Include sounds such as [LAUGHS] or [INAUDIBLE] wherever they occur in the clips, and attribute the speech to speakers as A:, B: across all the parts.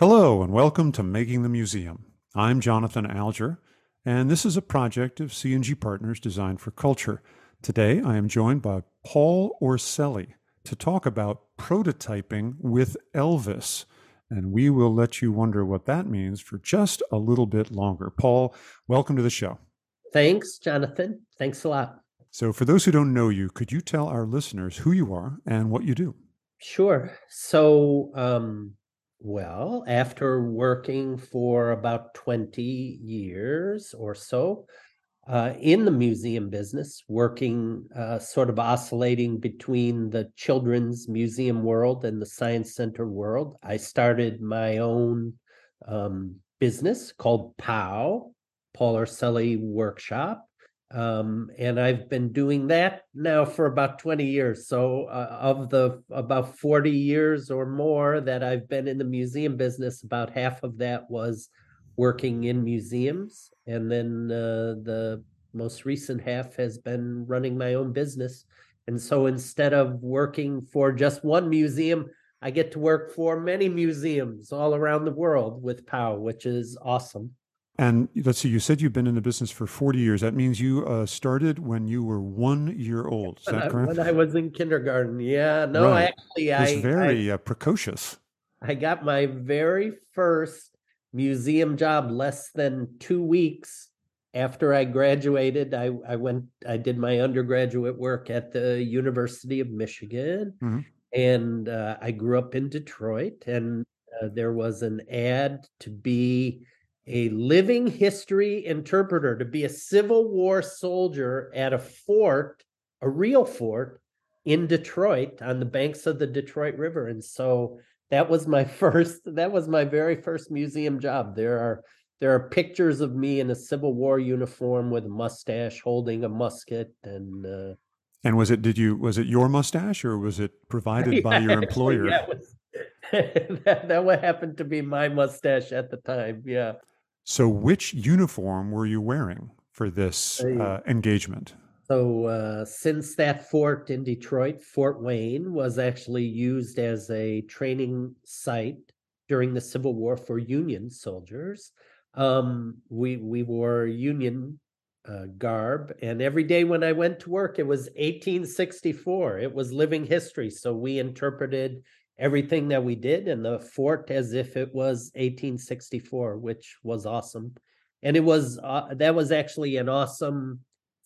A: Hello, and welcome to Making the Museum. I'm Jonathan Alger, and this is a project of C&G Partners designed for culture. Today, I am joined by Paul Orselli to talk about prototyping with Elvis. And we will let you wonder what that means for just a little bit longer. Paul, welcome to the show.
B: Thanks, Jonathan. Thanks a lot.
A: So, for those who don't know you, could you tell our listeners who you are and what you do?
B: Sure. So, um, well, after working for about 20 years or so uh, in the museum business, working uh, sort of oscillating between the children's museum world and the science center world, I started my own um, business called POW, Paul Orselli Workshop. Um, and I've been doing that now for about 20 years. So, uh, of the about 40 years or more that I've been in the museum business, about half of that was working in museums. And then uh, the most recent half has been running my own business. And so, instead of working for just one museum, I get to work for many museums all around the world with POW, which is awesome.
A: And let's see, you said you've been in the business for 40 years. That means you uh, started when you were one year old. Is
B: when
A: that
B: I,
A: correct?
B: When I was in kindergarten. Yeah, no,
A: Right.
B: actually,
A: It was
B: I,
A: very uh, precocious.
B: I I got my very first museum job less than two weeks after I graduated. I, I went, I did my undergraduate work at the University of Michigan,
A: Mhm.
B: and uh, I grew up in Detroit. And uh, there was an ad to be a living history interpreter, to be a Civil War soldier at a fort, a real fort in Detroit on the banks of the Detroit River. And so that was my [LAUGHS] first, that was my very first museum job. There are there are pictures of me in a Civil War uniform with a mustache holding a musket and uh
A: And was it, did you, was it your mustache or was it [LAUGHS] provided by your employer?
B: that was [LAUGHS] that, that what happened to be my mustache at the time. Yeah.
A: So, which uniform were you wearing for this uh, engagement?
B: So uh, since that fort in Detroit, Fort Wayne was actually used as a training site during the Civil War for Union soldiers. Um, we we wore Union uh, garb, and every day when I went to work, it was 1864. It was living history, so we interpreted everything that we did in the fort as if it was 1864, which was awesome. And it was uh, that was actually an awesome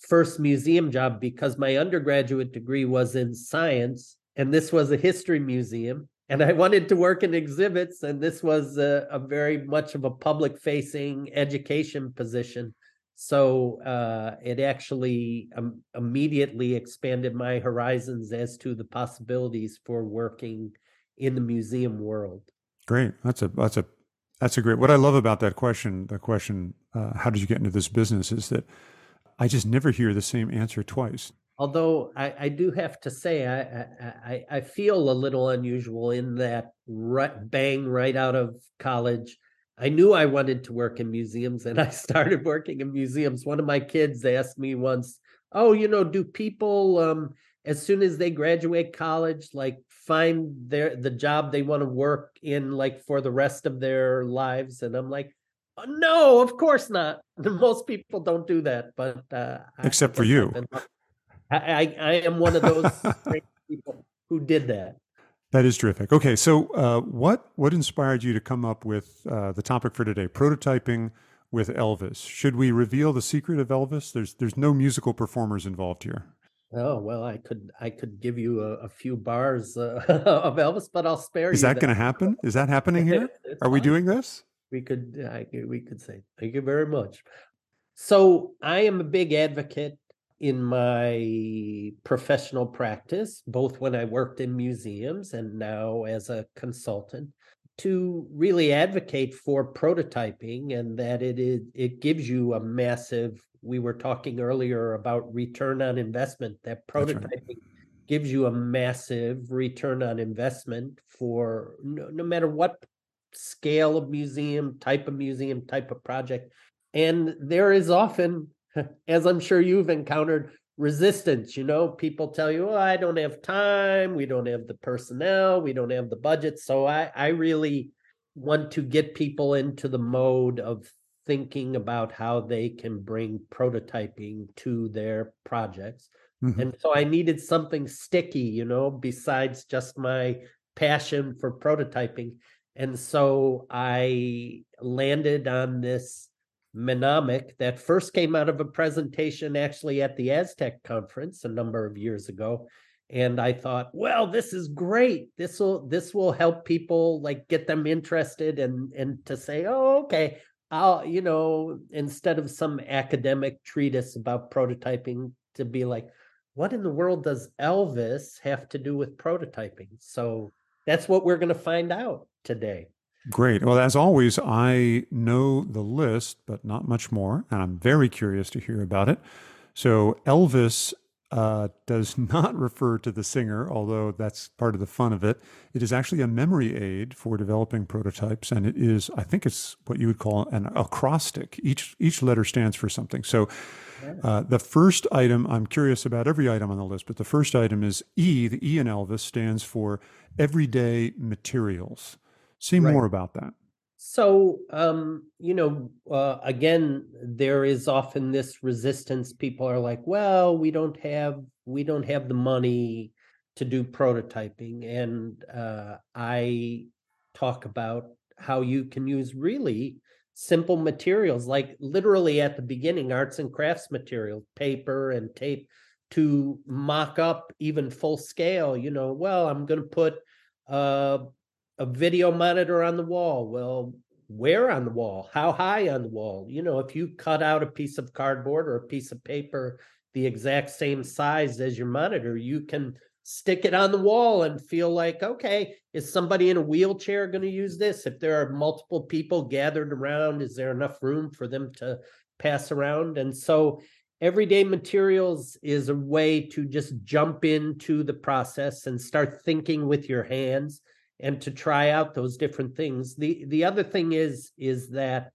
B: first museum job because my undergraduate degree was in science and this was a history museum and i [LAUGHS] wanted to work in exhibits and this was a, a very much of a public facing education position so uh, it actually um, immediately expanded my horizons as to the possibilities for working in the museum world
A: Great. That's a, that's a, that's a great, what I love about that question, the question, uh, how did you get into this business is that I just never hear the same answer twice.
B: Although I, I do have to say I, I I I feel a little unusual in that right, bang right out of college, I knew I wanted to work in museums, and I started working in museums. One of my kids asked me once, "Oh, you know, do people um, as soon as they graduate college, like find their the job they want to work in, like for the rest of their lives?" And I'm like, "Uh, "No, of course not. [LAUGHS] Most people don't do that." But uh,
A: Except for you.
B: I, I, I am one of those [LAUGHS] great people who did that.
A: That is terrific. Okay, so uh, what what inspired you to come up with uh, the topic for today, prototyping with Elvis? Should we reveal the secret of Elvis? There's there's no musical performers involved here.
B: Oh well, I could I could give you a, a few bars uh, [LAUGHS] of Elvis, but I'll spare you.
A: Is that going to happen? Is that happening [LAUGHS] here? Are we
B: fine.
A: doing this?
B: We could I, could- we could say thank you very much. So I am a big advocate in my professional practice, both when I worked in museums and now as a consultant, to really advocate for prototyping and that it is it gives you a massive. We were talking earlier about return on investment. That
A: That's right.
B: prototyping gives you a massive return on investment for no, no matter what scale of museum, type of museum, type of project. And there is often, [LAUGHS] as I'm sure you've encountered, resistance. You know, people tell you, oh, I don't have time, we don't have the personnel, we don't have the budget. So I, I really want to get people into the mode of thinking about how they can bring prototyping to their projects. Mm-hmm. And so I needed something sticky, you know, besides just my passion for prototyping. And so I landed on this mnemonic that first came out of a presentation actually at the ASTC conference a number of years ago. And I thought, well, this is great. This will this will help people like get them interested and and to say, oh, okay, I'll, you know, instead of some academic treatise about prototyping, to be like, what in the world does Elvis have to do with prototyping? So that's what we're going to find out today.
A: Great. Well, as always, I know the list, but not much more, and I'm very curious to hear about it. So, Elvis uh, does [LAUGHS] not refer to the singer, although that's part of the fun of it. It is actually a memory aid for developing prototypes, and it is, I think, it's what you would call an acrostic. Each each letter stands for something. So, uh, the first item, I'm curious about every item on the list, but the first item is E. The E in Elvis stands for everyday materials. Say right. more about that.
B: So, um, you know, uh, again, there is often this resistance. People are like, "Well, we don't have we don't have the money to do prototyping," and uh, I talk about how you can use really simple materials, like literally at the beginning, arts and crafts materials, paper and tape, to mock up even full scale. You know, well, I'm going to put uh, a video monitor on the wall. Well, where on the wall? How high on the wall? You know, if you cut out a piece of cardboard or a piece of paper the exact same size as your monitor, you can stick it on the wall and feel like, okay, is somebody in a wheelchair going to use this? If there are multiple people gathered around, is there enough room for them to pass around? And so everyday materials is a way to just jump into the process and start thinking with your hands and to try out those different things. The the other thing is is that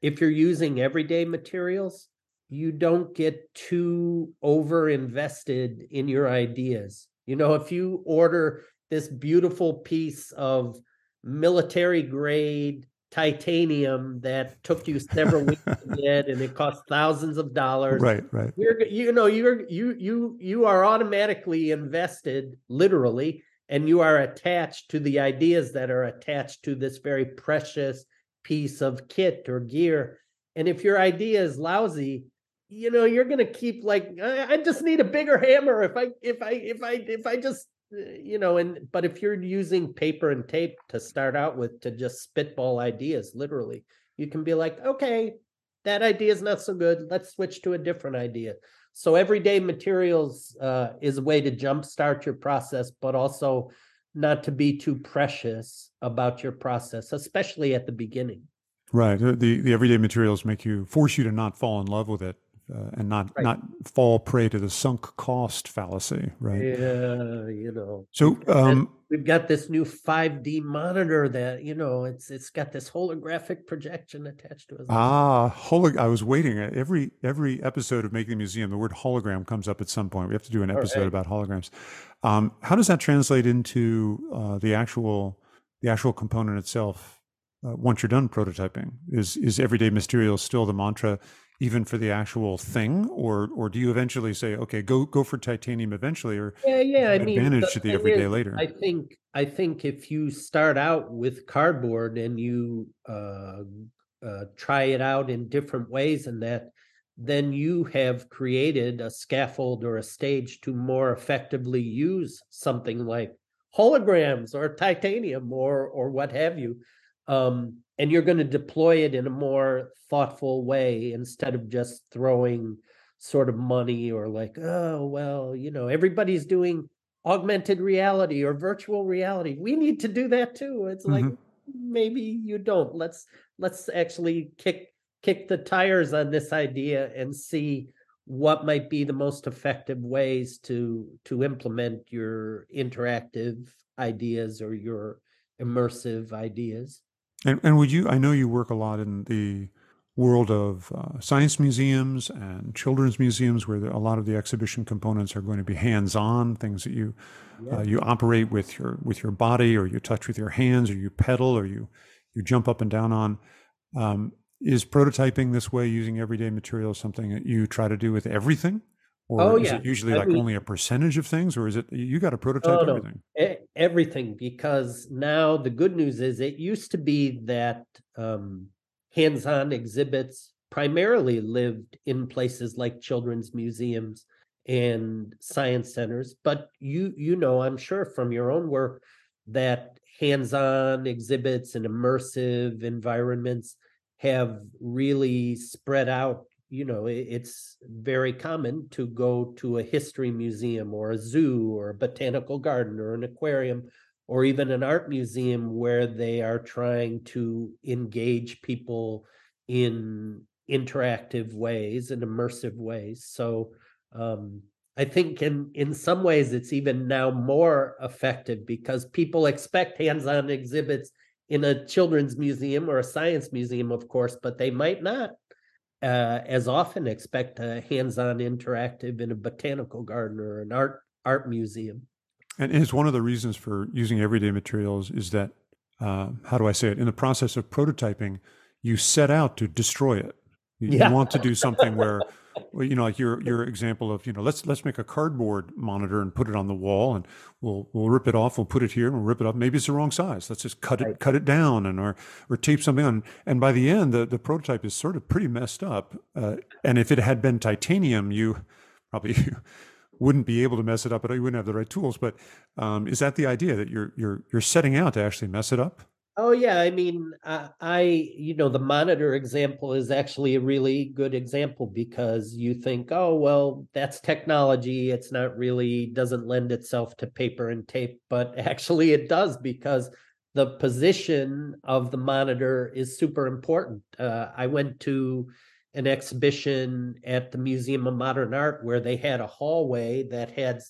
B: if you're using everyday materials, you don't get too over invested in your ideas. You know, if you order this beautiful piece of military grade titanium that took you several weeks to [LAUGHS] get and it cost thousands of dollars
A: right right
B: you're you know you're you you you are automatically invested literally and you are attached to the ideas that are attached to this very precious piece of kit or gear. And if your idea is lousy you know you're going to keep like I, just need a bigger hammer if i if i if i if i just uh, you know and but if you're using paper and tape to start out with to just spitball ideas literally you can be like okay that idea is not so good. Let's switch to a different idea so everyday materials uh, is a way to jumpstart your process, but also not to be too precious about your process, especially at the beginning.
A: Right. The the everyday materials make you force you to not fall in love with it uh, and not right. not fall prey to the sunk cost fallacy, right?
B: Yeah, you know.
A: So um,
B: we've got this new 5D monitor that you know it's it's got this holographic projection attached to it.
A: Ah, holo- I was waiting. Every every episode of Making the Museum, the word hologram comes up at some point. We have to do an episode right. about holograms. Um, how does that translate into uh, the actual the actual component itself? Uh, once you're done prototyping, is is everyday materials still the mantra? Even for the actual thing, or or do you eventually say, okay, go go for titanium eventually, or
B: yeah, yeah, I mean,
A: advantage to the everyday is, later?
B: I think I think if you start out with cardboard and you uh, uh, try it out in different ways, and that then you have created a scaffold or a stage to more effectively use something like holograms or titanium or or what have you um, and you're going to deploy it in a more thoughtful way instead of just throwing sort of money or like oh well you know everybody's doing augmented reality or virtual reality. We need to do that too. It's mm-hmm. like maybe you don't. Let's let's actually kick kick the tires on this idea and see what might be the most effective ways to to implement your interactive ideas or your immersive ideas
A: and, and would you? I know you work a lot in the world of uh, science museums and children's museums, where the, a lot of the exhibition components are going to be hands-on, things that you uh, yeah. uh, you operate with your with your body, or you touch with your hands, or you pedal, or you you jump up and down on. Um, is prototyping this way using everyday materials something that you try to do with everything? Or
B: Oh,
A: is
B: yeah.
A: it usually
B: I
A: like only a percentage of things, or is it you got to prototype
B: Oh, no.
A: everything?
B: E- everything because now the good news is it used to be that um, hands-on exhibits primarily lived in places like children's museums and science centers but you you know i'm sure from your own work that hands-on exhibits and immersive environments have really spread out you know it's very common to go to a history museum or a zoo or a botanical garden or an aquarium or even an art museum where they are trying to engage people in interactive ways and immersive ways. So um, I think in in some ways it's even now more effective because people expect hands-on exhibits in a children's museum or a science museum, of course, but they might not uh, as often expect a hands-on interactive in a botanical garden or an art art museum.
A: And it's one of the reasons for using everyday materials is that, uh, how do I say it? In the process of prototyping, you set out to destroy it. You, you want to do something where, [LAUGHS] well, you know, like your your example of, you know, let's let's make a cardboard monitor and put it on the wall, and we'll we'll rip it off, we'll put it here, and we'll rip it up. Maybe it's the wrong size. Let's just cut it
B: Right.
A: cut it down, and or or tape something on. And by the end, the the prototype is sort of pretty messed up. Uh, and if it had been titanium, you probably [LAUGHS] wouldn't be able to mess it up, but you wouldn't have the right tools. But um, is that the idea that you're you're you're setting out to actually mess it up?
B: Oh yeah, I mean, I, I you know the monitor example is actually a really good example because you think, oh well, that's technology. It's not really doesn't lend itself to paper and tape, but [LAUGHS] actually it does because the position of the monitor is super important. Uh, I went to an exhibition at the Museum of Modern Art where they had a hallway that had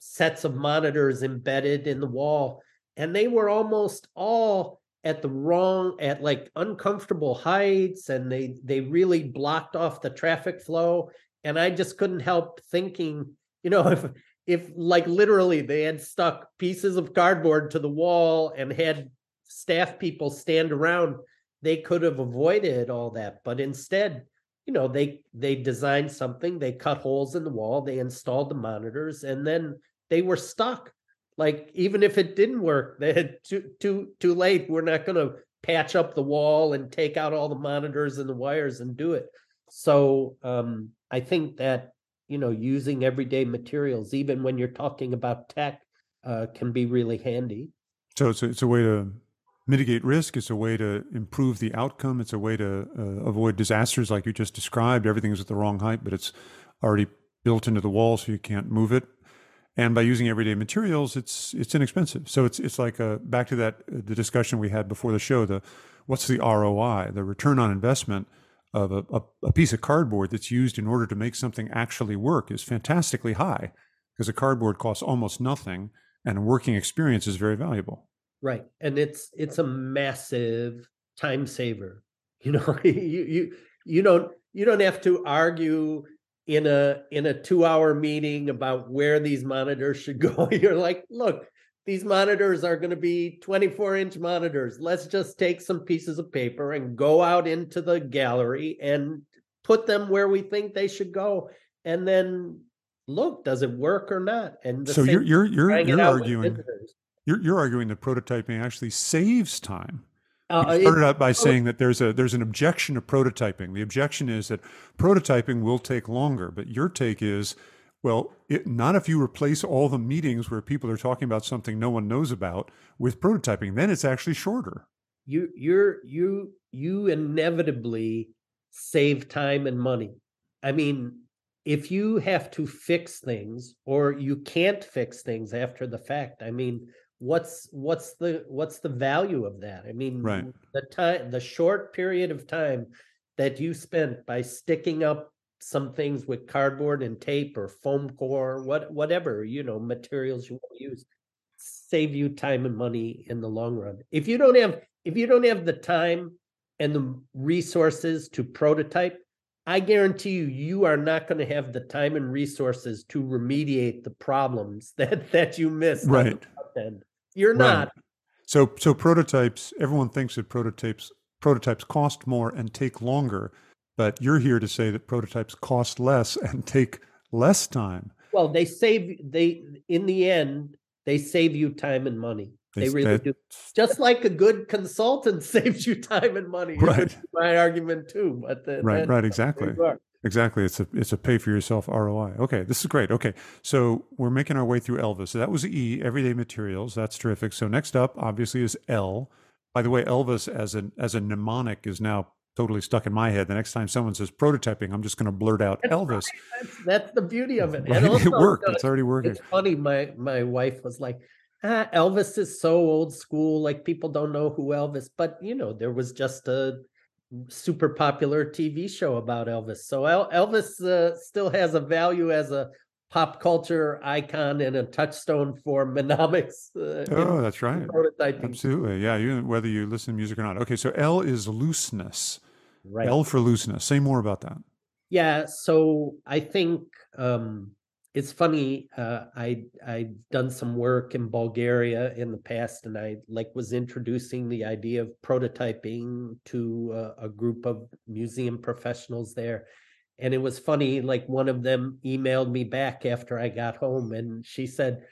B: sets of monitors embedded in the wall, and they were almost all at the wrong at like uncomfortable heights and they they really blocked off the traffic flow. And i just couldn't help thinking you know [LAUGHS] if if like literally they had stuck pieces of cardboard to the wall and had staff people stand around they could have avoided all that. But instead you know they they designed something they cut holes in the wall they installed the monitors and then they were stuck like even if it didn't work they had too too too late we're not going to patch up the wall and take out all the monitors and the wires and do it so um i think that you know using everyday materials even when you're talking about tech uh, can be really handy
A: So it's a, it's a way to mitigate risk. It's a way to improve the outcome. It's a way to uh, avoid disasters like you just described. everything is at the wrong height, but it's already built into the wall, so you can't move it. And by using everyday materials, it's it's inexpensive. So it's it's like a, back to that the discussion we had before the show. The what's the ROI, the return on investment of a, a, a piece of cardboard that's used in order to make something actually work is fantastically high because a cardboard costs almost nothing and a working experience is very valuable.
B: right and it's it's a massive time saver you know [LAUGHS] you you you don't you don't have to argue in a in a two hour meeting about where these monitors should go [LAUGHS] you're like look these monitors are going to be 24 inch monitors. Let's just take some pieces of paper and go out into the gallery and put them where we think they should go. And then look does it work or not? And
A: so you're you're you're, you're arguing you're, you're arguing that prototyping actually saves time.
B: Uh,
A: You
B: it-
A: started out by saying that there's a there's an objection to prototyping. The objection is that prototyping will take longer, but your take is, well, it, not if you replace all the meetings where people are talking about something no one knows about with prototyping. Then it's actually shorter.
B: you you're you you inevitably save time and money i mean if you have to fix things or you can't fix things after the fact i mean what's what's the what's the value of that i mean
A: Right.
B: the time the short period of time that you spent by sticking up some things with cardboard and tape or foam core what whatever you know materials you want to use save you time and money in the long run if you don't have if you don't have the time and the resources to prototype i guarantee you you are not going to have the time and resources to remediate the problems [LAUGHS] that that you missed
A: Right.
B: End. you're
A: Right.
B: not
A: So so prototypes. Everyone thinks that prototypes prototypes cost more and take longer, but you're here to say that prototypes cost less [LAUGHS] and take less time.
B: Well, they save they in the end they save you time and money. They, they really that, do. Just like a good consultant [LAUGHS] saves you time and money.
A: Right.
B: My argument too, but the,
A: right, right, exactly. Exactly. It's a it's a pay for yourself ROI. Okay, this is great. Okay. So we're making our way through Elvis. So that was E, everyday materials. That's terrific. So next up, obviously, is L. By the way, Elvis as a as a mnemonic is now totally stuck in my head. The next time someone says prototyping, I'm just going to blurt out
B: that's
A: Elvis. Right.
B: That's, that's, the beauty of it.
A: Right? Also, it worked. it's already working.
B: It's funny. My my wife was like, ah, Elvis is so old school. Like people don't know who Elvis. But you know, there was just a super popular TV show about Elvis. So El- Elvis uh, still has a value as a pop culture icon and a touchstone for mnemonics.
A: Uh, oh, that's right. Absolutely. Yeah. You, whether you listen to music or not. Okay. So L is looseness. Right. L for looseness. Say more about that.
B: Yeah. So I think um, it's funny uh, i i'd done some work in bulgaria in the past and i like was introducing the idea of prototyping to a group of museum professionals there. And it was funny like one of them emailed me back after i got home and she said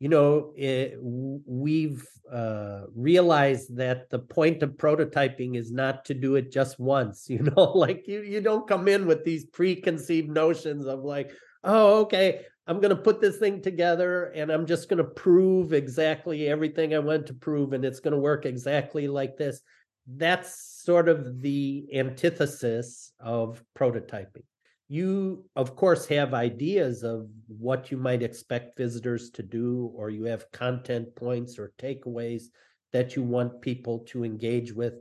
B: you know it, we've uh, realized that the point of prototyping is not to do it just once [LAUGHS] you know like you you don't come in with these preconceived notions of like oh okay I'm going to put this thing together and I'm just going to prove exactly everything I want to prove and it's going to work exactly like this. That's sort of the antithesis of prototyping. You, of course, have ideas of what you might expect visitors to do, or you have content points or takeaways that you want people to engage with.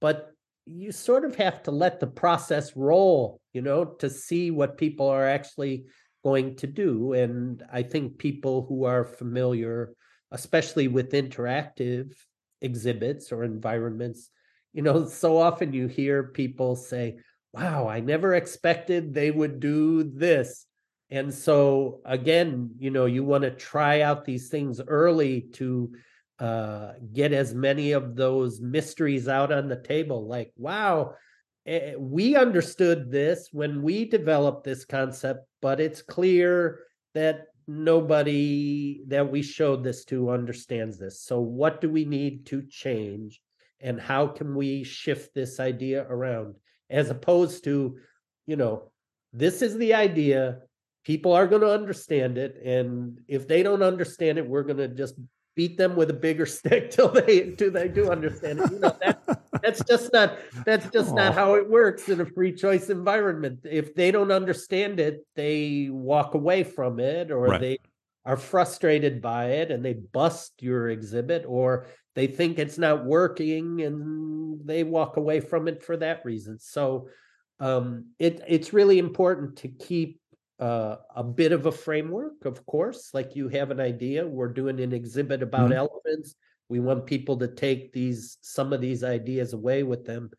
B: But you sort of have to let the process roll, you know, to see what people are actually going to do. And I think people who are familiar, especially with interactive exhibits or environments, you know, [LAUGHS] so often you hear people say, wow, I never expected they would do this. And so, again, you know, you want to try out these things early to uh, get as many of those mysteries out on the table. Like, wow, Eh, we understood this when we developed this concept, but it's clear that nobody that we showed this to understands this. So, what do we need to change? And how can we shift this idea around as opposed to, you know, this is the idea. People are going to understand it. And if they don't understand it, we're going to just beat them with a bigger [LAUGHS] stick till they till they do understand it. You know, that, that's just not that's just Aww. not how it works in a free choice environment. If they don't understand it, they walk away from it or right. they are frustrated by it and they bust your exhibit or they think it's not working and they walk away from it for that reason. So um, it it's really important to keep uh, a bit of a framework, of course. Like you have an idea, we're doing an exhibit about mm-hmm. elephants. We want people to take these some of these ideas away with them.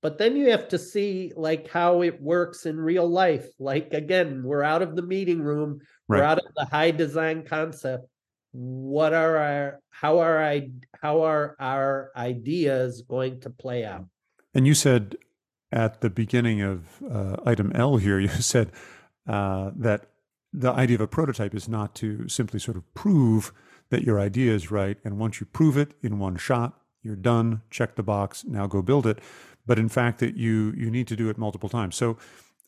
B: But then you have to see like how it works in real life. Like again, we're out of the meeting room, right. we're out of the high design concept. What are our how are I how are our ideas going to play out?
A: And you said at the beginning of uh, item L here, [LAUGHS] you said uh, that the idea of a prototype is not to simply sort of prove that your idea is right. And once you prove it in one shot, you're done, check the box, now go build it. But in fact, that you you need to do it multiple times. So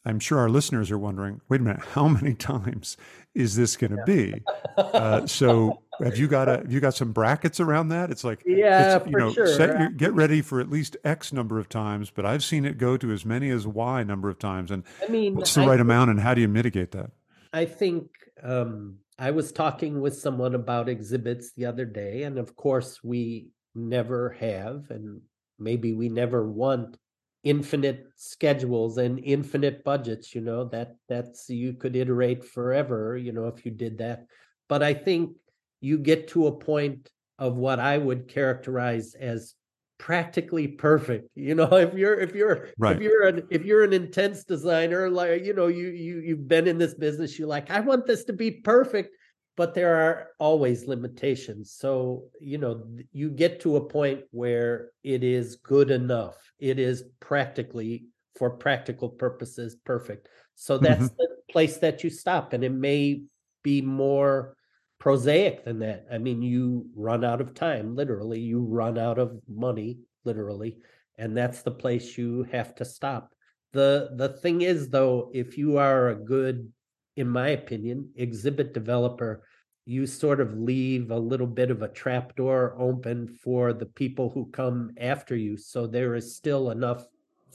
A: I'm sure our listeners are wondering, wait a minute, [LAUGHS] how many times is this going to be? Uh, so [LAUGHS] have you got a have you got some brackets around that? It's like
B: yeah, it's, you know, sure.
A: your, get ready for at least X number of times, but I've seen it go to as many as Y number of times. And I mean, what's the I right think, amount, and how do you mitigate that?
B: I think um, I was talking with someone about exhibits the other day, and of course, we never have, and maybe we never want infinite schedules and infinite budgets you know that that's you could iterate forever you know if you did that. But i think you get to a point of what i would characterize as practically perfect you know [LAUGHS] if you're if you're right. if you're an if you're an intense designer like you know you you you've been in this business you're like i want this to be perfect but there are always limitations. So, you know, you get to a point where it is good enough. It is practically, for practical purposes, perfect. So that's mm-hmm. the place that you stop. And it may be more prosaic than that. I mean, you run out of time, literally, you run out of money, literally, and that's the place you have to stop. The the thing is though, if you are a good, in my opinion, exhibit developer, you sort of leave a little bit of a trap door open for the people who come after you. So there is still enough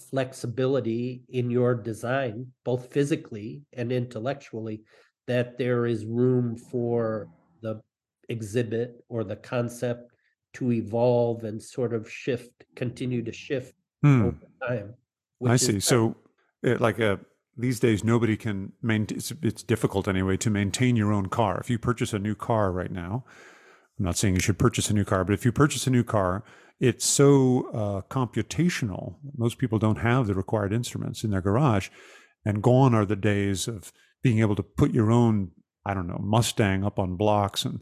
B: flexibility in your design, both physically and intellectually, that there is room for exhibit or the concept to evolve and sort of shift, continue to shift hmm. over time.
A: I see. So, it, like a uh, these days, nobody can maintain. It's, it's, difficult anyway to maintain your own car. If you purchase a new car right now, I'm not saying you should purchase a new car, but if you purchase a new car, it's so uh, computational. Most people don't have the required instruments in their garage, and gone are the days of being able to put your own, I don't know, Mustang up on blocks and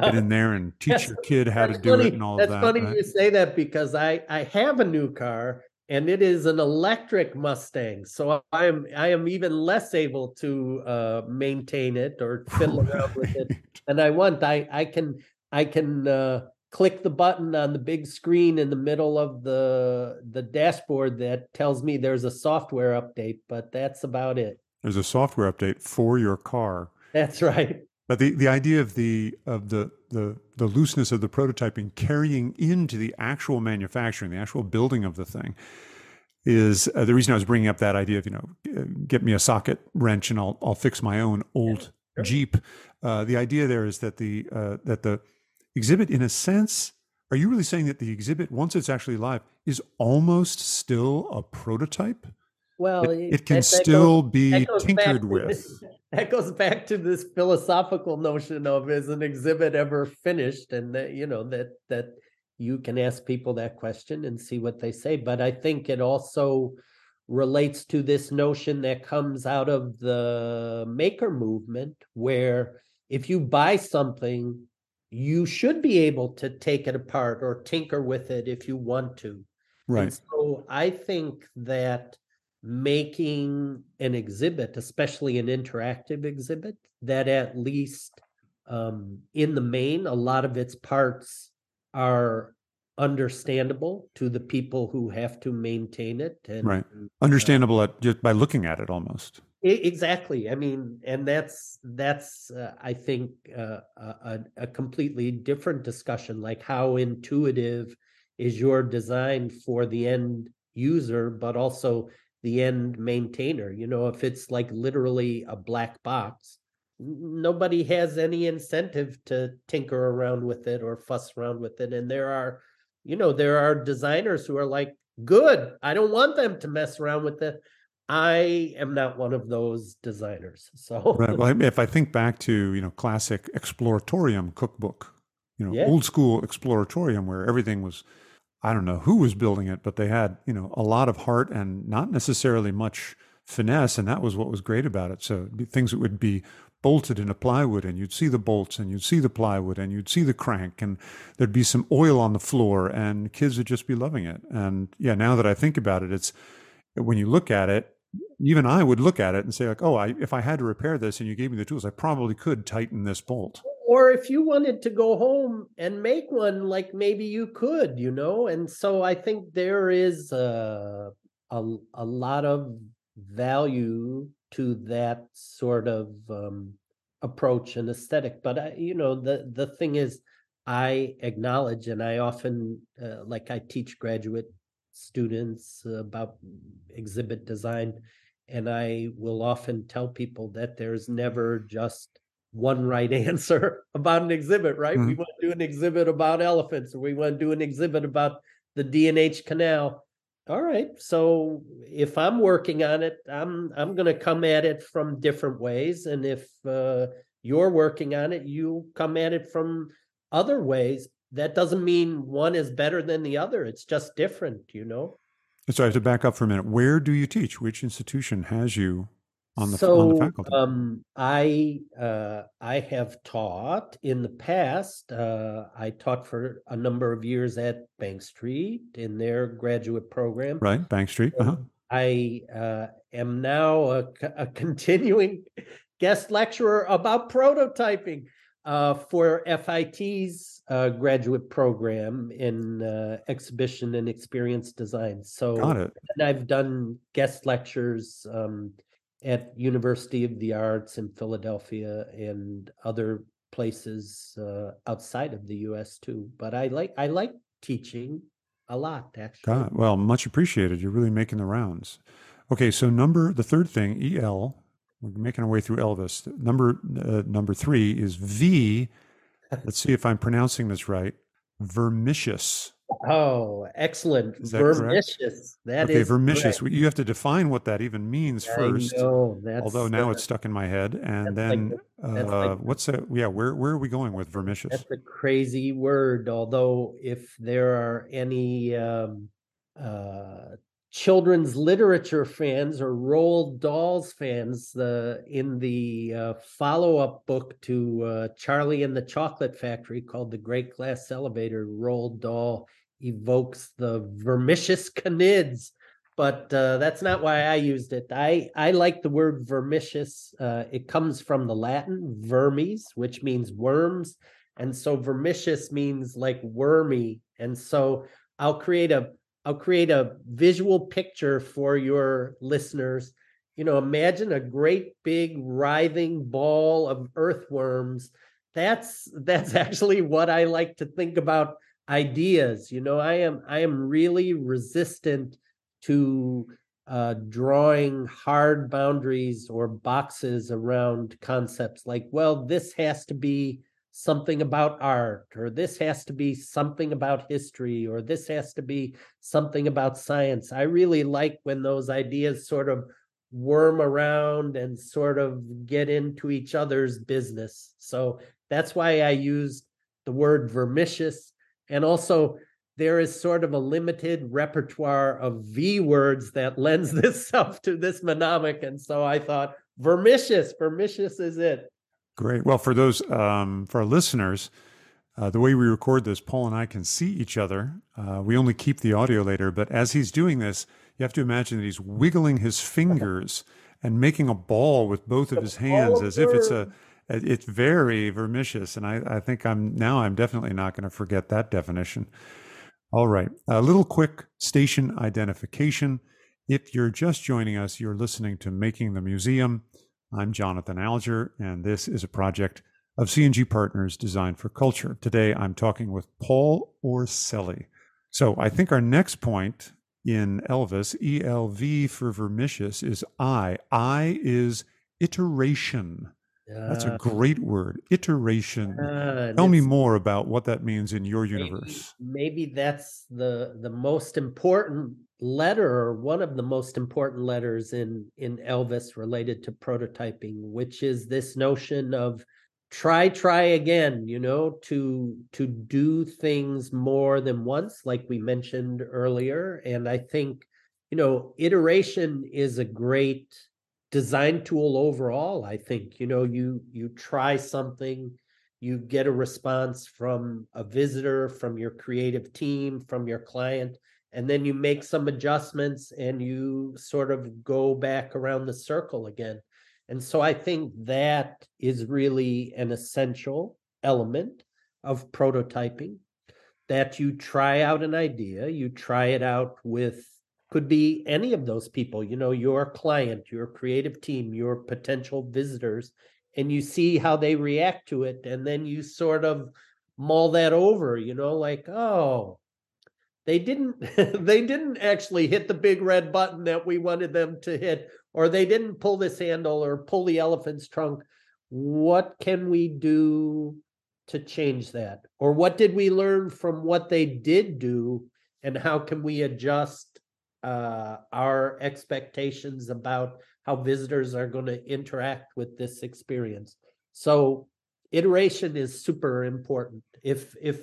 A: get in [LAUGHS] there and teach your kid how to do
B: funny.
A: it and all
B: that's
A: that.
B: That's funny right? you say that because I I have a new car and it is an electric Mustang, so I am I am even less able to uh, maintain it or fiddle around with it. And I want I I can I can uh, click the button on the big screen in the middle of the the dashboard that tells me there's a software update, but that's about it.
A: There's a software update for your car.
B: That's right.
A: But the, the idea of the of the, the the looseness of the prototyping carrying into the actual manufacturing, the actual building of the thing, is uh, the reason I was bringing up that idea of you know get me a socket wrench and I'll I'll fix my own old yeah, sure. Jeep. Uh, the idea there is that the uh, that the exhibit, in a sense, are you really saying that the exhibit once it's actually live is almost still a prototype?
B: Well,
A: it, it can that, still goes, be tinkered with.
B: That goes back to this philosophical notion of is an exhibit ever finished, and that you know that that you can ask people that question and see what they say. But I think it also relates to this notion that comes out of the maker movement, where if you buy something, you should be able to take it apart or tinker with it if you want to.
A: Right. And
B: so I think that making an exhibit, especially an interactive exhibit, that at least um, in the main, a lot of its parts are understandable to the people who have to maintain it.
A: And, right. Uh, understandable uh, at, just by looking at it almost.
B: Exactly. I mean, and that's that's uh, I think uh, a, a completely different discussion. Like how intuitive is your design for the end user, but also the end maintainer. You know, if it's like literally a black box, nobody has any incentive to tinker around with it or fuss around with it. And there are, you know, there are designers who are like, good, I don't want them to mess around with it. I am not one of those designers. So,
A: right. well, if I think back to you know classic exploratorium cookbook, you know, yeah. old school exploratorium where everything was I don't know who was building it, but they had, you know, a lot of heart and not necessarily much finesse. And that was what was great about it. So things that would be bolted into plywood and you'd see the bolts and you'd see the plywood and you'd see the crank and there'd be some oil on the floor and kids would just be loving it. And yeah, now that I think about it, it's when you look at it, even I would look at it and say like, oh, I, if I had to repair this and you gave me the tools, I probably could tighten this bolt
B: or if you wanted to go home and make one like maybe you could you know? And so i think there is a a, a lot of value to that sort of um, approach and aesthetic. But I, you know the the thing is i acknowledge and i often uh, like i teach graduate students about exhibit design and i will often tell people that there's never just one right [LAUGHS] answer about an exhibit, right? Mm-hmm. We want to do an exhibit about elephants, or we want to do an exhibit about the D&H Canal. All right. So if I'm working on it, I'm I'm going to come at it from different ways, and if uh, you're working on it, you come at it from other ways. That doesn't mean one is better than the other. It's just different, you know.
A: So I have to back up for a minute. Where do you teach? Which institution has you on the
B: so,
A: on the faculty?
B: Um, I uh, I have taught in the past. Uh, I taught for a number of years at Bank Street in their graduate program.
A: Right, Bank Street. Uh-huh.
B: I uh, am now a, a, [LAUGHS] continuing guest lecturer about prototyping uh, for FIT's uh, graduate program in uh, exhibition and experience design. So,
A: got it.
B: And I've done guest lectures um, at University of the Arts in Philadelphia and other places uh, outside of the U.S. too. But I like I like teaching a lot actually.
A: God, well, much appreciated. You're really making the rounds. Okay, so number the third thing, EL. We're making our way through Elvis. Number uh, number three is V. [LAUGHS] Let's see if I'm pronouncing this right. Vermicious.
B: Oh, excellent.
A: Is that
B: vermicious. That
A: okay, vermicious.
B: correct.
A: You have to define what that even means
B: I
A: first.
B: know, that's,
A: Although now
B: uh,
A: it's stuck in my head. And
B: like
A: then
B: the-
A: uh,
B: like-
A: what's that? Yeah, where where are we going with vermicious?
B: That's a crazy word. Although, if there are any um, uh, children's literature fans or Roald Dahl's fans, the in the uh, follow-up book to uh, Charlie and the Chocolate Factory called "The Great Glass Elevator," Roald Dahl evokes the vermicious Knids. But uh, that's not why I used it. I I like the word vermicious. Uh, it comes from the Latin vermes, which means worms, and so vermicious means like wormy. And so I'll create a I'll create a visual picture for your listeners. You know, imagine a great big writhing ball of earthworms. That's that's [LAUGHS] actually what I like to think about ideas. You know, I am I am really resistant to uh, drawing hard boundaries or boxes around concepts like, well, this has to be something about art, or this has to be something about history, or this has to be something about science. I really like when those ideas sort of worm around and sort of get into each other's business. So that's why I used the word vermicious. And also, there is sort of a limited repertoire of V words that lends [LAUGHS] itself to this mnemonic. And so I thought, vermicious, vermicious is it.
A: Great. Well, for those um, for our listeners, uh, the way we record this, Paul and I can see each other. Uh, we only keep the audio later, but as he's doing this, you have to imagine that he's wiggling his fingers and making a ball with both of his hands, as if it's a. It's very vermicious, and I, I think I'm now. I'm definitely not going to forget that definition. All right, a little quick station identification. If you're just joining us, you're listening to Making the Museum. I'm Jonathan Alger, and this is a project of C&G Partners designed for culture. Today, I'm talking with Paul Orselli. So I think our next point in Elvis, ELV for vermicious, is I. I is iteration. That's a great word, iteration. Tell me more about what that means in your
B: maybe-
A: universe.
B: Maybe that's the the most important letter, one of the most important letters in in Elvis related to prototyping, which is this notion of try, try again. You know, to to do things more than once, like we mentioned earlier. And I think, you know, iteration is a great design tool overall. I think you know you you try something you get a response from a visitor, from your creative team, from your client, and then you make some adjustments and you sort of go back around the circle again. And so I think that is really an essential element of prototyping that you try out an idea, you try it out with could be any of those people, you know, your client, your creative team, your potential visitors, and you see how they react to it and then you sort of mull that over you know like oh they didn't [LAUGHS] they didn't actually hit the big red button that we wanted them to hit or they didn't pull this handle or pull the elephant's trunk what can we do to change that or what did we learn from what they did do and how can we adjust uh, our expectations about how visitors are going to interact with this experience. So iteration is super important. If if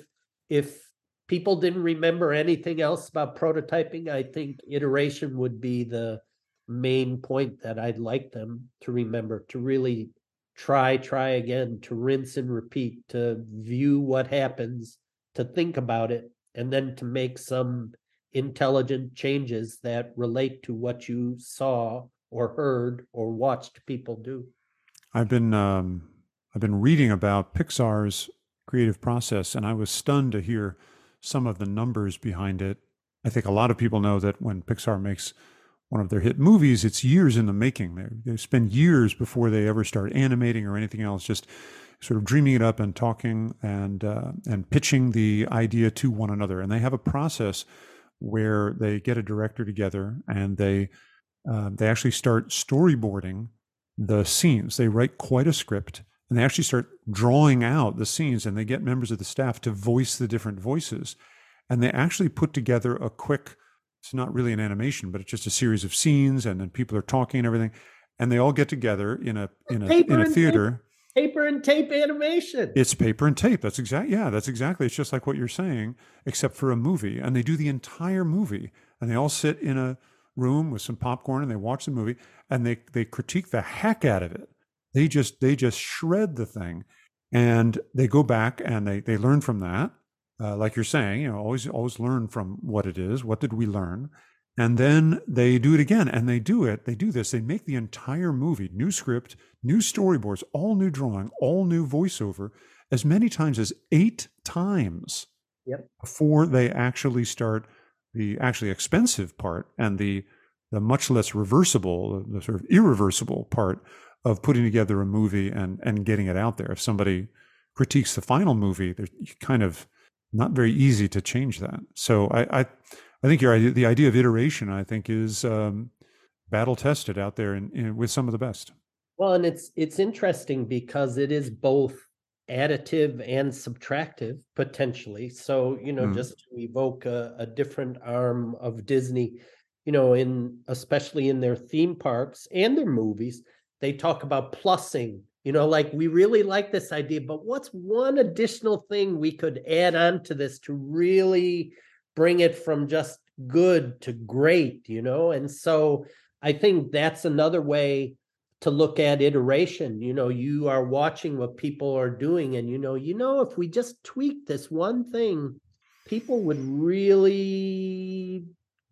B: if people didn't remember anything else about prototyping, I think iteration would be the main point that I'd like them to remember to really try, try again, to rinse and repeat, to view what happens, to think about it, and then to make some intelligent changes that relate to what you saw or heard or watched people do.
A: I've been um, I've been reading about Pixar's creative process, and I was stunned to hear some of the numbers behind it. I think a lot of people know that when Pixar makes one of their hit movies, it's years in the making. They, they spend years before they ever start animating or anything else, just sort of dreaming it up and talking and uh, and pitching the idea to one another. And they have a process where they get a director together and they uh, they actually start storyboarding the scenes. They write quite a script and they actually start drawing out the scenes and they get members of the staff to voice the different voices. And they actually put together a quick, it's not really an animation, but it's just a series of scenes and then people are talking and everything. And they all get together in a in a in a theater.
B: Paper and tape animation.
A: It's paper and tape. That's exact. Yeah, that's exactly. It's just like what you're saying, except for a movie. And they do the entire movie, and they all sit in a room with some popcorn and they watch the movie and they they critique the heck out of it. They just they just shred the thing, and they go back and they they learn from that. Uh, like you're saying, you know, always always learn from what it is. What did we learn? And then they do it again, and they do it. They do this. They make the entire movie, new script, new storyboards, all new drawing, all new voiceover, as many times as eight times
B: yep.
A: before they actually start the actually expensive part and the the much less reversible, the sort of irreversible part of putting together a movie and and getting it out there. If somebody critiques the final movie, they're kind of not very easy to change that. So I I, I think your idea, the idea of iteration, I think, is um, battle tested out there in, in, with some of the best.
B: Well, and it's it's interesting because it is both additive and subtractive potentially. So, you know, mm. just to evoke a, a, different arm of Disney, you know, in especially in their theme parks and their movies, they talk about plussing. You know, like we really like this idea, but what's one additional thing we could add on to this to really bring it from just good to great, you know? And so I think that's another way to look at iteration you know you are watching what people are doing and you know you know if we just tweak this one thing people would really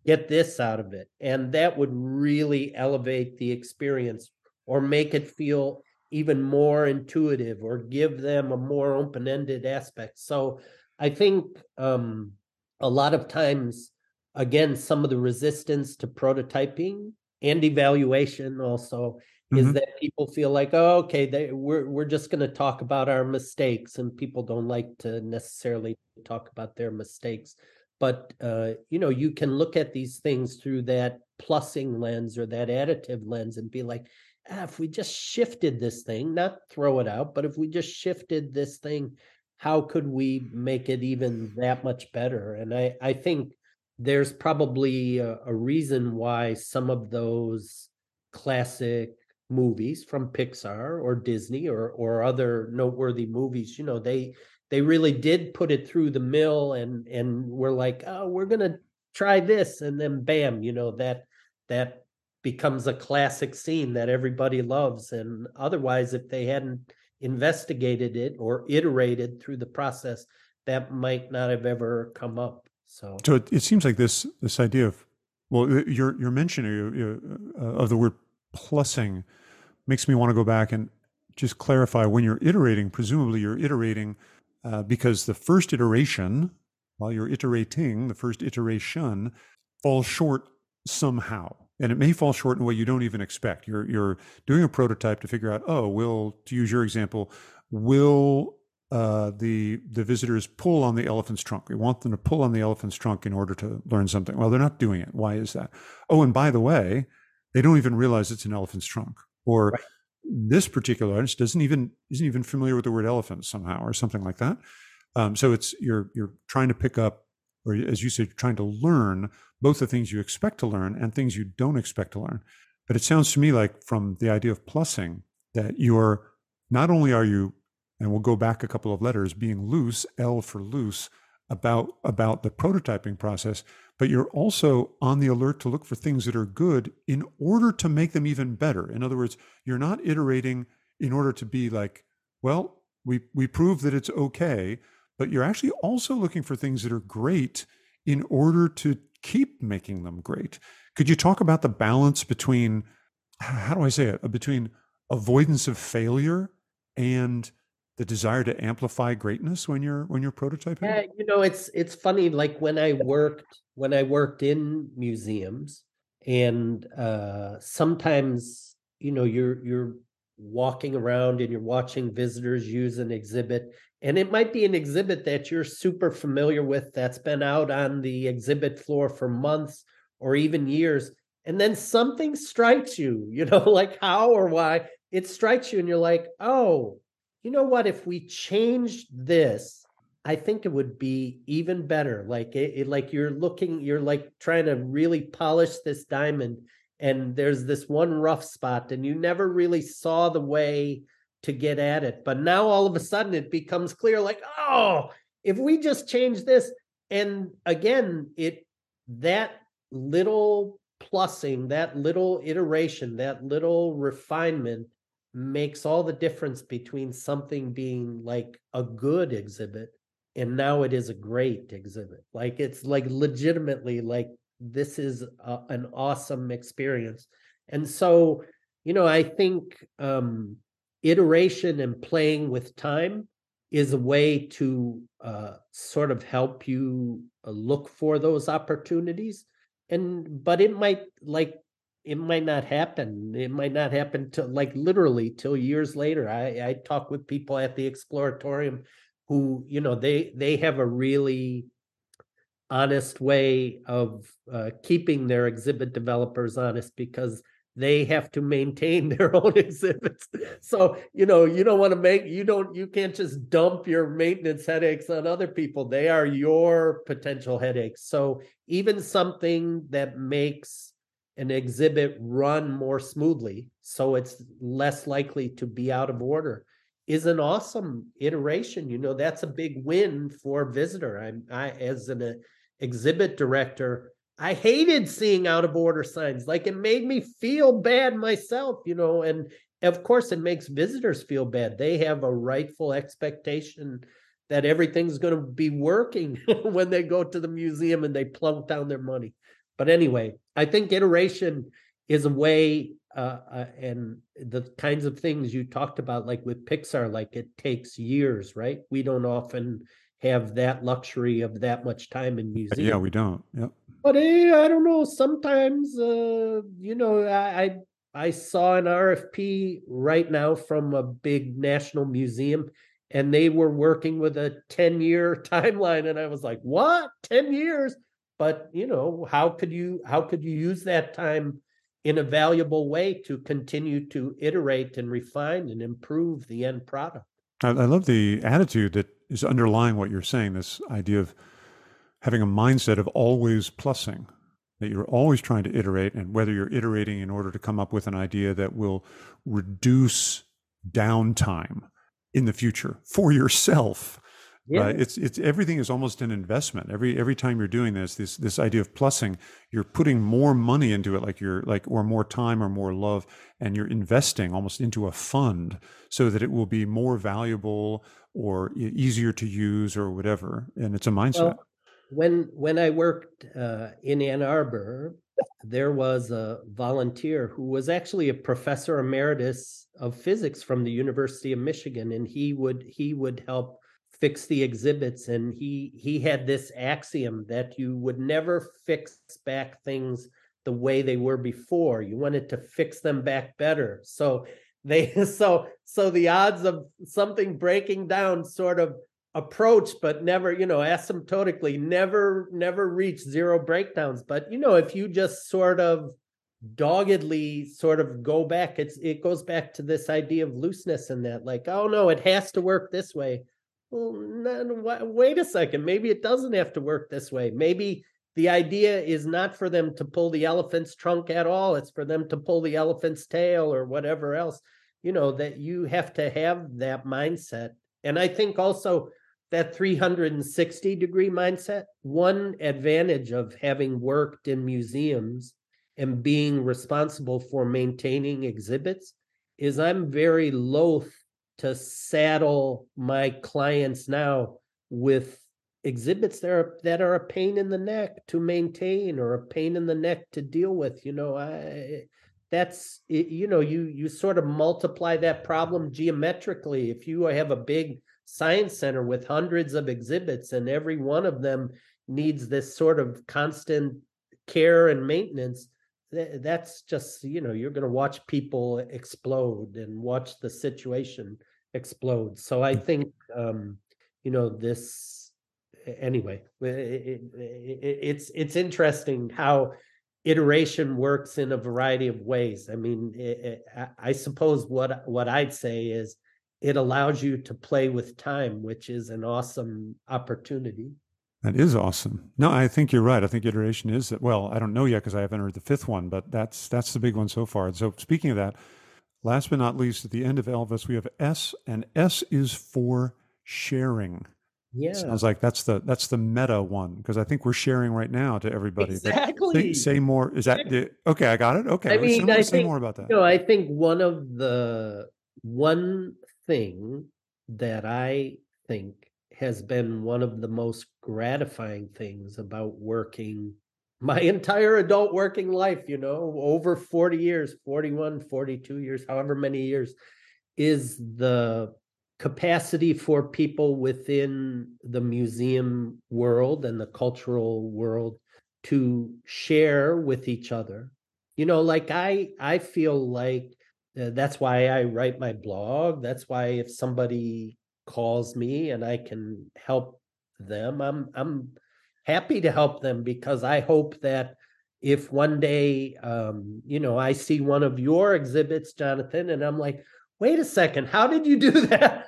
B: get this out of it and that would really elevate the experience or make it feel even more intuitive or give them a more open-ended aspect so i think um, a lot of times again some of the resistance to prototyping and evaluation also mm-hmm. is that people feel like, oh, okay, they, we're we're just going to talk about our mistakes, and people don't like to necessarily talk about their mistakes. But uh, you know, you can look at these things through that plussing lens or that additive lens, and be like, ah, if we just shifted this thing, not throw it out, but if we just shifted this thing, how could we make it even that much better? And I I think there's probably a, a, reason why some of those classic movies from Pixar or Disney or or other noteworthy movies, you know, they they really did put it through the mill and and we're like, oh, we're gonna try this, and then bam, you know, that that becomes a classic scene that everybody loves. And otherwise, if they hadn't investigated it or iterated through the process, that might not have ever come up. So,
A: so it, it seems like this this idea of well, your your mention uh, of the word plussing makes me want to go back and just clarify when you're iterating, presumably you're iterating uh, because the first iteration, while you're iterating, the first iteration falls short somehow. And it may fall short in a way you don't even expect. You're you're doing a prototype to figure out, oh, will to use your example, will uh, the the visitors pull on the elephant's trunk? We want them to pull on the elephant's trunk in order to learn something. Well, they're not doing it. Why is that? Oh, and by the way, they don't even realize it's an elephant's trunk or right. this particular artist doesn't even isn't even familiar with the word elephant somehow or something like that um, so it's you're you're trying to pick up or as you said trying to learn both the things you expect to learn and things you don't expect to learn but it sounds to me like from the idea of plussing that you're not only are you and we'll go back a couple of letters being loose l for loose about about the prototyping process but you're also on the alert to look for things that are good in order to make them even better. In other words, you're not iterating in order to be like, well, we we prove that it's okay, but you're actually also looking for things that are great in order to keep making them great. Could you talk about the balance between how do I say it? Between avoidance of failure and the desire to amplify greatness when you're when you're prototyping?
B: Yeah, you know, it's it's funny. Like when I worked when I worked in museums, and uh, sometimes you know you're you're walking around and you're watching visitors use an exhibit, and it might be an exhibit that you're super familiar with that's been out on the exhibit floor for months or even years, and then something strikes you. [LAUGHS] You know, like how or why it strikes you, and you're like, oh you know what? If we changed this, I think it would be even better. Like it, it, like you're looking, you're like trying to really polish this diamond, and there's this one rough spot, and you never really saw the way to get at it. But now all of a sudden it becomes clear, like, oh, if we just change this, and again, it that little plussing, that little iteration, that little refinement makes all the difference between something being like a good exhibit and now it is a great exhibit like it's like legitimately like this is a, an awesome experience and so you know i think um iteration and playing with time is a way to uh, sort of help you uh, look for those opportunities and but it might like it might not happen. It might not happen to like literally till years later. I, I talk with people at the exploratorium who, you know, they they have a really honest way of uh, keeping their exhibit developers honest because they have to maintain [LAUGHS] their own exhibits. So, you know, you don't want to make you don't you can't just dump your maintenance headaches on other people. They are your potential headaches. So, even something that makes an exhibit run more smoothly so it's less likely to be out of order is an awesome iteration you know that's a big win for a visitor i'm i as an uh, exhibit director i hated seeing out of order signs like it made me feel bad myself you know and of course it makes visitors feel bad they have a rightful expectation that everything's going to be working [LAUGHS] when they go to the museum and they plunk down their money but anyway, I think iteration is a way, uh, uh, and the kinds of things you talked about, like with Pixar, like it takes years, right? We don't often have that luxury of that much time in museums.
A: Yeah, we don't. Yep.
B: But eh, I don't know. Sometimes, uh, you know, I, I I saw an RFP right now from a big national museum, and they were working with a 10 year [LAUGHS] timeline. And I was like, what? 10 years? but you know how could you how could you use that time in a valuable way to continue to iterate and refine and improve the end product
A: I, I love the attitude that is underlying what you're saying this idea of having a mindset of always plussing that you're always trying to iterate and whether you're iterating in order to come up with an idea that will reduce downtime in the future for yourself uh, yeah. Right? It's it's everything is almost an investment. Every every time you're doing this, this this idea of plussing, you're putting more money into it, like you're like or more time or more love, and you're investing almost into a fund so that it will be more valuable or easier to use or whatever. And it's a mindset. Well,
B: when when I worked uh, in Ann Arbor, there was a volunteer who was actually a professor emeritus of physics from the University of Michigan, and he would he would help fix the exhibits and he he had this axiom that you would never fix back things the way they were before. You wanted to fix them back better. So they [LAUGHS] so so the odds of something breaking down sort of approach but never you know asymptotically never never reach zero breakdowns but you know if you just sort of doggedly sort of go back it's it goes back to this idea of looseness and that like oh no it has to work this way well, wait a second. Maybe it doesn't have to work this way. Maybe the idea is not for them to pull the elephant's trunk at all. It's for them to pull the elephant's tail or whatever else. You know, that you have to have that mindset. And I think also that 360 degree mindset. One advantage of having worked in museums and being responsible for maintaining exhibits is I'm very loath to saddle my clients now with exhibits that are that are a pain in the neck to maintain or a pain in the neck to deal with you know i that's you know you you sort of multiply that problem geometrically if you have a big science center with hundreds of exhibits and every one of them needs this sort of constant care and maintenance that's just you know you're going to watch people explode and watch the situation explode. So i think um you know this anyway it, it, it, it's it's interesting how iteration works in a variety of ways. I mean i suppose what what i'd say is it allows you to play with time which is an awesome opportunity
A: that is awesome. No, I think you're right. I think iteration is that. well. I don't know yet because I haven't heard the fifth one, but that's that's the big one so far. So speaking of that, last but not least, at the end of Elvis, we have S, and S is for sharing.
B: Yeah,
A: sounds like that's the that's the meta one because I think we're sharing right now to everybody.
B: Exactly.
A: Say, say, more. Is that the, okay? I got it. Okay.
B: I mean,
A: say,
B: I
A: say
B: think,
A: more about that.
B: You know, I think one of the one thing that I think has been one of the most gratifying things about working [LAUGHS] my entire adult working life, you know, over 40 years, 41, 42 years, however many years, is the capacity for people within the museum world and the cultural world to share with each other. You know, like I I feel like uh, that's why I write my blog. That's why if somebody calls me and I can help them, I'm I'm happy to help them because I hope that if one day um, you know I see one of your exhibits, Jonathan, and I'm like, wait a second, how did you do [LAUGHS] that?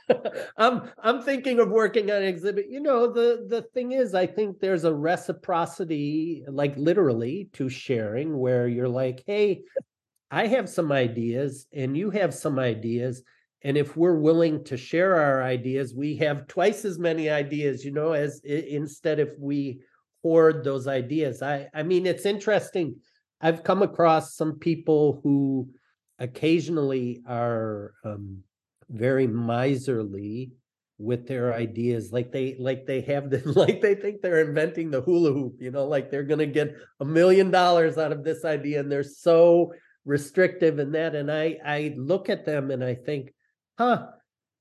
B: I'm I'm thinking of working on an exhibit. You know, the the thing is, I think there's a reciprocity, like literally, to sharing where you're like, hey, I have some ideas and you have some ideas and if we're willing to share our ideas we have twice as many ideas you know as instead if we hoard those ideas. I i mean it's interesting. I've come across some people who occasionally are um, very miserly with their ideas like they like they have the [LAUGHS] like they think they're inventing the hula hoop you know like they're going to get a million dollars out of this idea and they're so restrictive in that and i i look at them and i think huh,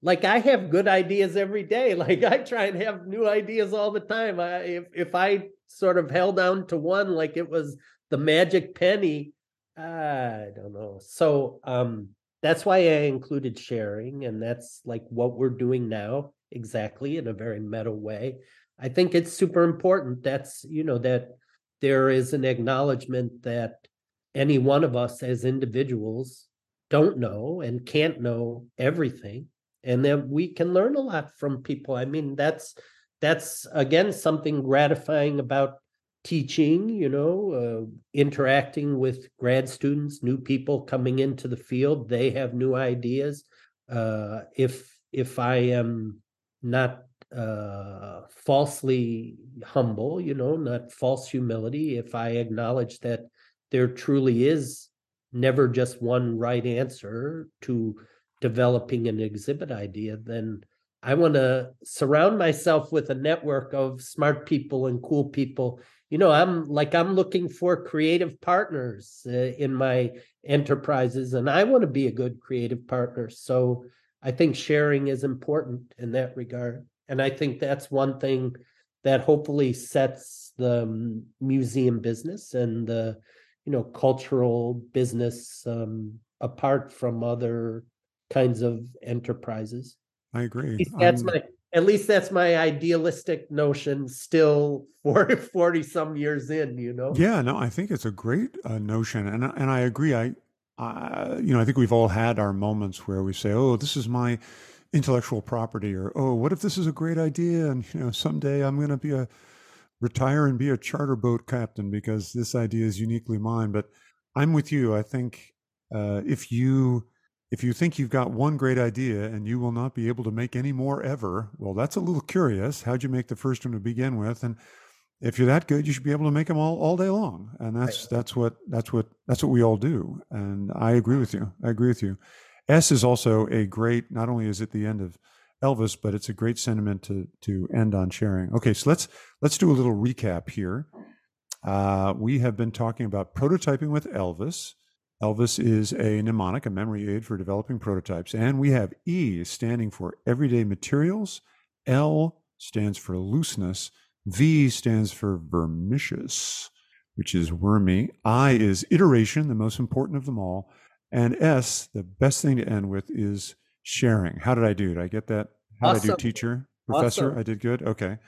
B: like I have good ideas every day. [LAUGHS] Like I try and have new ideas all the time. I, if if I sort of held on to one like it was the magic penny, I don't know. So um that's why I included sharing, and that's like what we're doing now, exactly in a very meta way. I think it's super important. That's you know that there is an acknowledgement that any one of us as individuals don't know and can't know everything and then we can learn a lot from people. I mean that's that's again something gratifying about teaching you know uh, interacting with grad students new people coming into the field. They have new ideas. Uh, if if i am not uh, falsely humble you know not false humility if i acknowledge that there truly is never just one right answer to developing an exhibit idea, then I want to surround myself with a network of smart people and cool people. You know, I'm like, I'm looking for creative partners uh, in my enterprises, and I want to be a good creative partner. So I think sharing is important in that regard. And I think that's one thing that hopefully sets the museum business and the you know cultural business um, apart from other kinds of enterprises.
A: I agree.
B: That's my at least that's my idealistic notion still 40, [LAUGHS] 40 some years in you know
A: yeah no i think it's a great uh, notion and and i agree I, I you know i think we've all had our moments where we say oh this is my intellectual property or oh what if this is a great idea and you know someday i'm going to be a retire and be a charter boat captain because this idea is uniquely mine. But I'm with you. I think uh, if you if you think you've got one great idea and you will not be able to make any more ever, well, that's a little curious. How'd you make the first one to begin with? And if you're that good, you should be able to make them all all day long. And that's right. that's what that's what that's what we all do. And I agree with you. I agree with you. S is also a great. Not only is it the end of Elvis, but it's a great sentiment to to end on sharing. Okay, so let's let's do a little recap here. Uh, we have been talking about prototyping with Elvis. Elvis is a mnemonic, a memory aid for developing prototypes, and we have E standing for everyday materials. L stands for looseness. V stands for vermicious, which is wormy. I is iteration, the most important of them all. And S, the best thing to end with, is sharing. How did I do? Did I get that? How awesome. did I do, teacher? Professor? Awesome. I did good? Okay.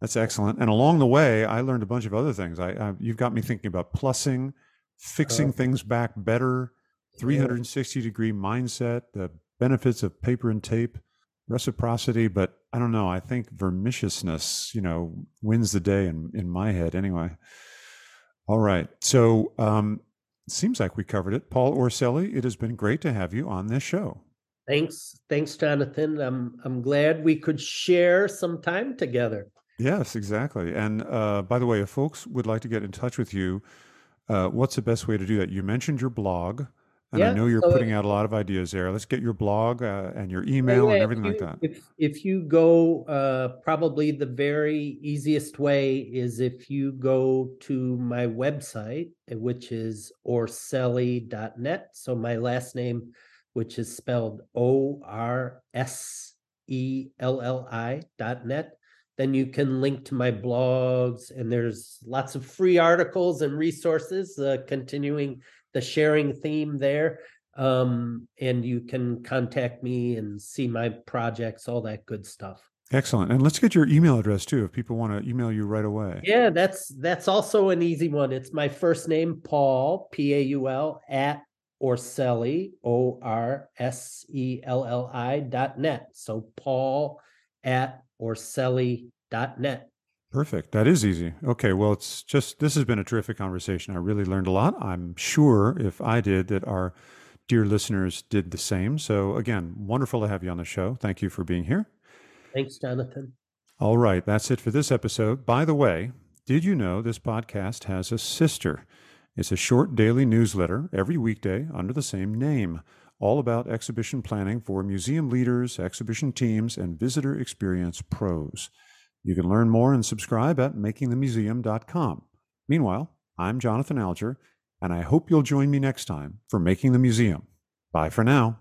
A: That's excellent. And along the way, I learned a bunch of other things. I, I you've got me thinking about plussing, fixing uh, things back better, 360 degree mindset, the benefits of paper and tape, reciprocity, but I don't know. I think vermiciousness, you know, wins the day in, in my head anyway. All right. So um, seems like we covered it. Paul Orselli, it has been great to have you on this show.
B: Thanks. Thanks, Jonathan. I'm I'm glad we could share some time together.
A: Yes, exactly. And uh, by the way, if folks would like to get in touch with you, uh, what's the best way to do that? You mentioned your blog. And yeah, I know you're so putting out a lot of ideas there. Let's get your blog uh, and your email and everything
B: you,
A: like that.
B: If if you go, uh, probably the very easiest way is if you go to my website, uh, which is orselli.net. So my last name, which is spelled O R S E L L I dot net. Then you can link to my blogs, and there's lots of free articles and resources uh, continuing the sharing theme there. Um, and you can contact me and see my projects, all that good stuff.
A: Excellent. And let's get your email address too if people want to email you right away.
B: Yeah, that's that's also an easy one. It's my first name, Paul, P A U L, at Orselli, O R S E L L I dot net. So Paul at Orselli dot net.
A: Perfect. That is easy. Okay. Well, it's just, this has been a terrific conversation. I really learned a lot. I'm sure if I did, that our dear listeners did the same. So, again, wonderful to have you on the show. Thank you for being here.
B: Thanks, Jonathan.
A: All right. That's it for this episode. By the way, did you know this podcast has a sister? It's a short daily newsletter every weekday under the same name, all about exhibition planning for museum leaders, exhibition teams, and visitor experience pros. You can learn more and subscribe at makingthemuseum.com. Meanwhile, I'm Jonathan Alger, and I hope you'll join me next time for Making the Museum. Bye for now.